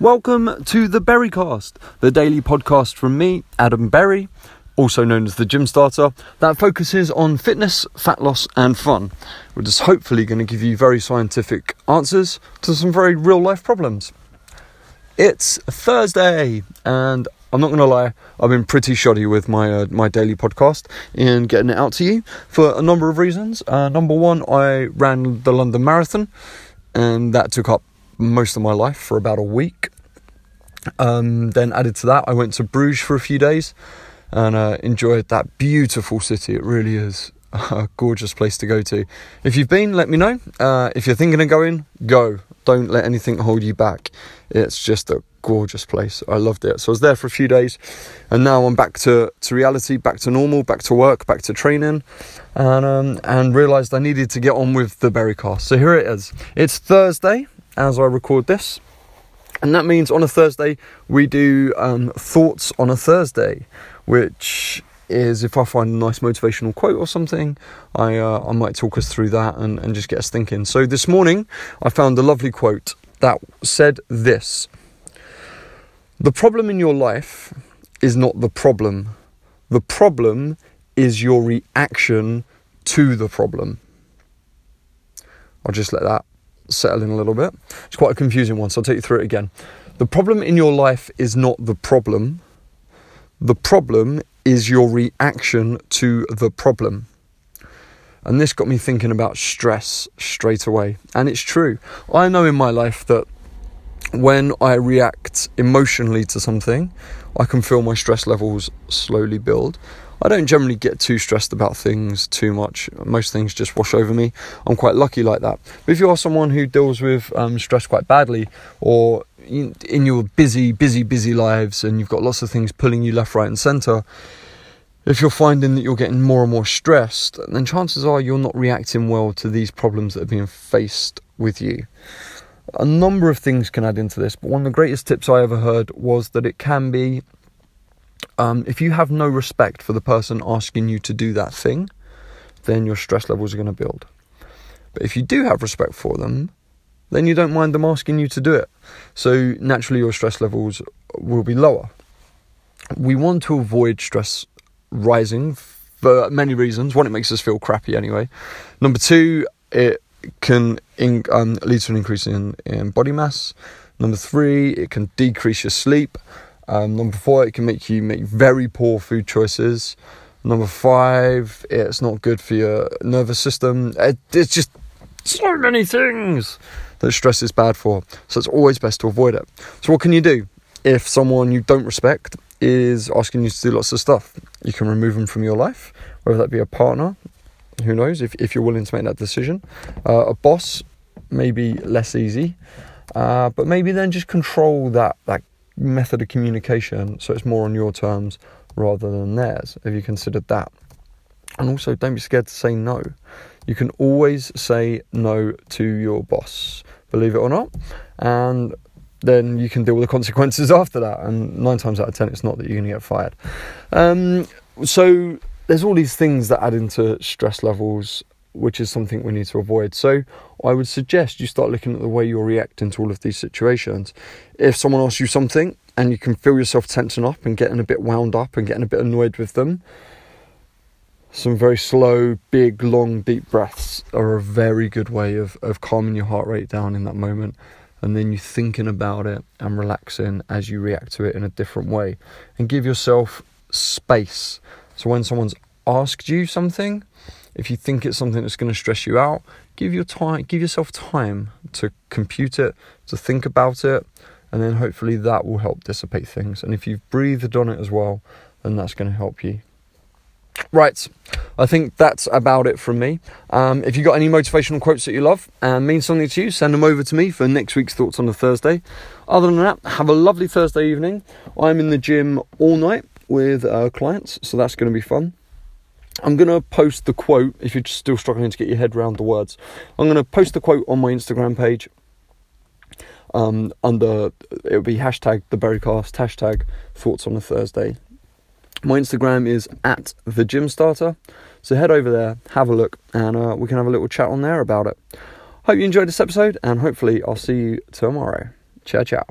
Welcome to the Berrycast, the daily podcast from me, Adam Berry, also known as the Gym Starter, that focuses on fitness, fat loss, and fun. We're just hopefully going to give you very scientific answers to some very real life problems. It's Thursday, and I'm not going to lie, I've been pretty shoddy with my uh, my daily podcast in getting it out to you for a number of reasons. Uh, number one, I ran the London Marathon, and that took up most of my life for about a week. Um, then added to that, I went to Bruges for a few days and uh, enjoyed that beautiful city. It really is a gorgeous place to go to. If you've been, let me know. Uh, if you're thinking of going, go. Don't let anything hold you back. It's just a gorgeous place. I loved it. So I was there for a few days, and now I'm back to, to reality, back to normal, back to work, back to training, and um, and realised I needed to get on with the Berrycast. So here it is. It's Thursday as I record this. And that means on a Thursday, we do um, thoughts on a Thursday, which is if I find a nice motivational quote or something, I, uh, I might talk us through that and, and just get us thinking. So this morning, I found a lovely quote that said this The problem in your life is not the problem, the problem is your reaction to the problem. I'll just let that settle in a little bit. It's quite a confusing one, so I'll take you through it again. The problem in your life is not the problem, the problem is your reaction to the problem. And this got me thinking about stress straight away. And it's true. I know in my life that when I react emotionally to something, I can feel my stress levels slowly build. I don't generally get too stressed about things too much. Most things just wash over me. I'm quite lucky like that. But if you are someone who deals with um, stress quite badly, or in your busy, busy, busy lives, and you've got lots of things pulling you left, right, and centre, if you're finding that you're getting more and more stressed, then chances are you're not reacting well to these problems that are being faced with you. A number of things can add into this, but one of the greatest tips I ever heard was that it can be um, if you have no respect for the person asking you to do that thing, then your stress levels are going to build. But if you do have respect for them, then you don't mind them asking you to do it. So naturally, your stress levels will be lower. We want to avoid stress rising for many reasons. One, it makes us feel crappy anyway. Number two, it can in, um, lead to an increase in, in body mass. Number three, it can decrease your sleep. Um, number four, it can make you make very poor food choices. Number five, it's not good for your nervous system. It, it's just so many things that stress is bad for. So it's always best to avoid it. So what can you do if someone you don't respect is asking you to do lots of stuff? You can remove them from your life, whether that be a partner, who knows, if, if you're willing to make that decision. Uh, a boss, maybe less easy. Uh, but maybe then just control that, that method of communication so it's more on your terms rather than theirs. Have you considered that? And also, don't be scared to say no. You can always say no to your boss, believe it or not. And then you can deal with the consequences after that. And nine times out of ten, it's not that you're going to get fired. Um, so there's all these things that add into stress levels which is something we need to avoid. So I would suggest you start looking at the way you're reacting to all of these situations. If someone asks you something and you can feel yourself tensing up and getting a bit wound up and getting a bit annoyed with them, some very slow, big, long, deep breaths are a very good way of, of calming your heart rate down in that moment. And then you thinking about it and relaxing as you react to it in a different way. And give yourself space. So when someone's asked you something, if you think it's something that's going to stress you out, give your time, give yourself time to compute it, to think about it, and then hopefully that will help dissipate things. And if you've breathed on it as well, then that's going to help you. Right, I think that's about it from me. Um, if you've got any motivational quotes that you love and mean something to you, send them over to me for next week's thoughts on a Thursday. Other than that, have a lovely Thursday evening. I'm in the gym all night with uh, clients, so that's going to be fun. I'm going to post the quote if you're still struggling to get your head around the words. I'm going to post the quote on my Instagram page. Um, under it'll be hashtag the Berrycast, hashtag thoughts on a Thursday. My Instagram is at the gym starter. So head over there, have a look, and uh, we can have a little chat on there about it. Hope you enjoyed this episode, and hopefully I'll see you tomorrow. Ciao, ciao.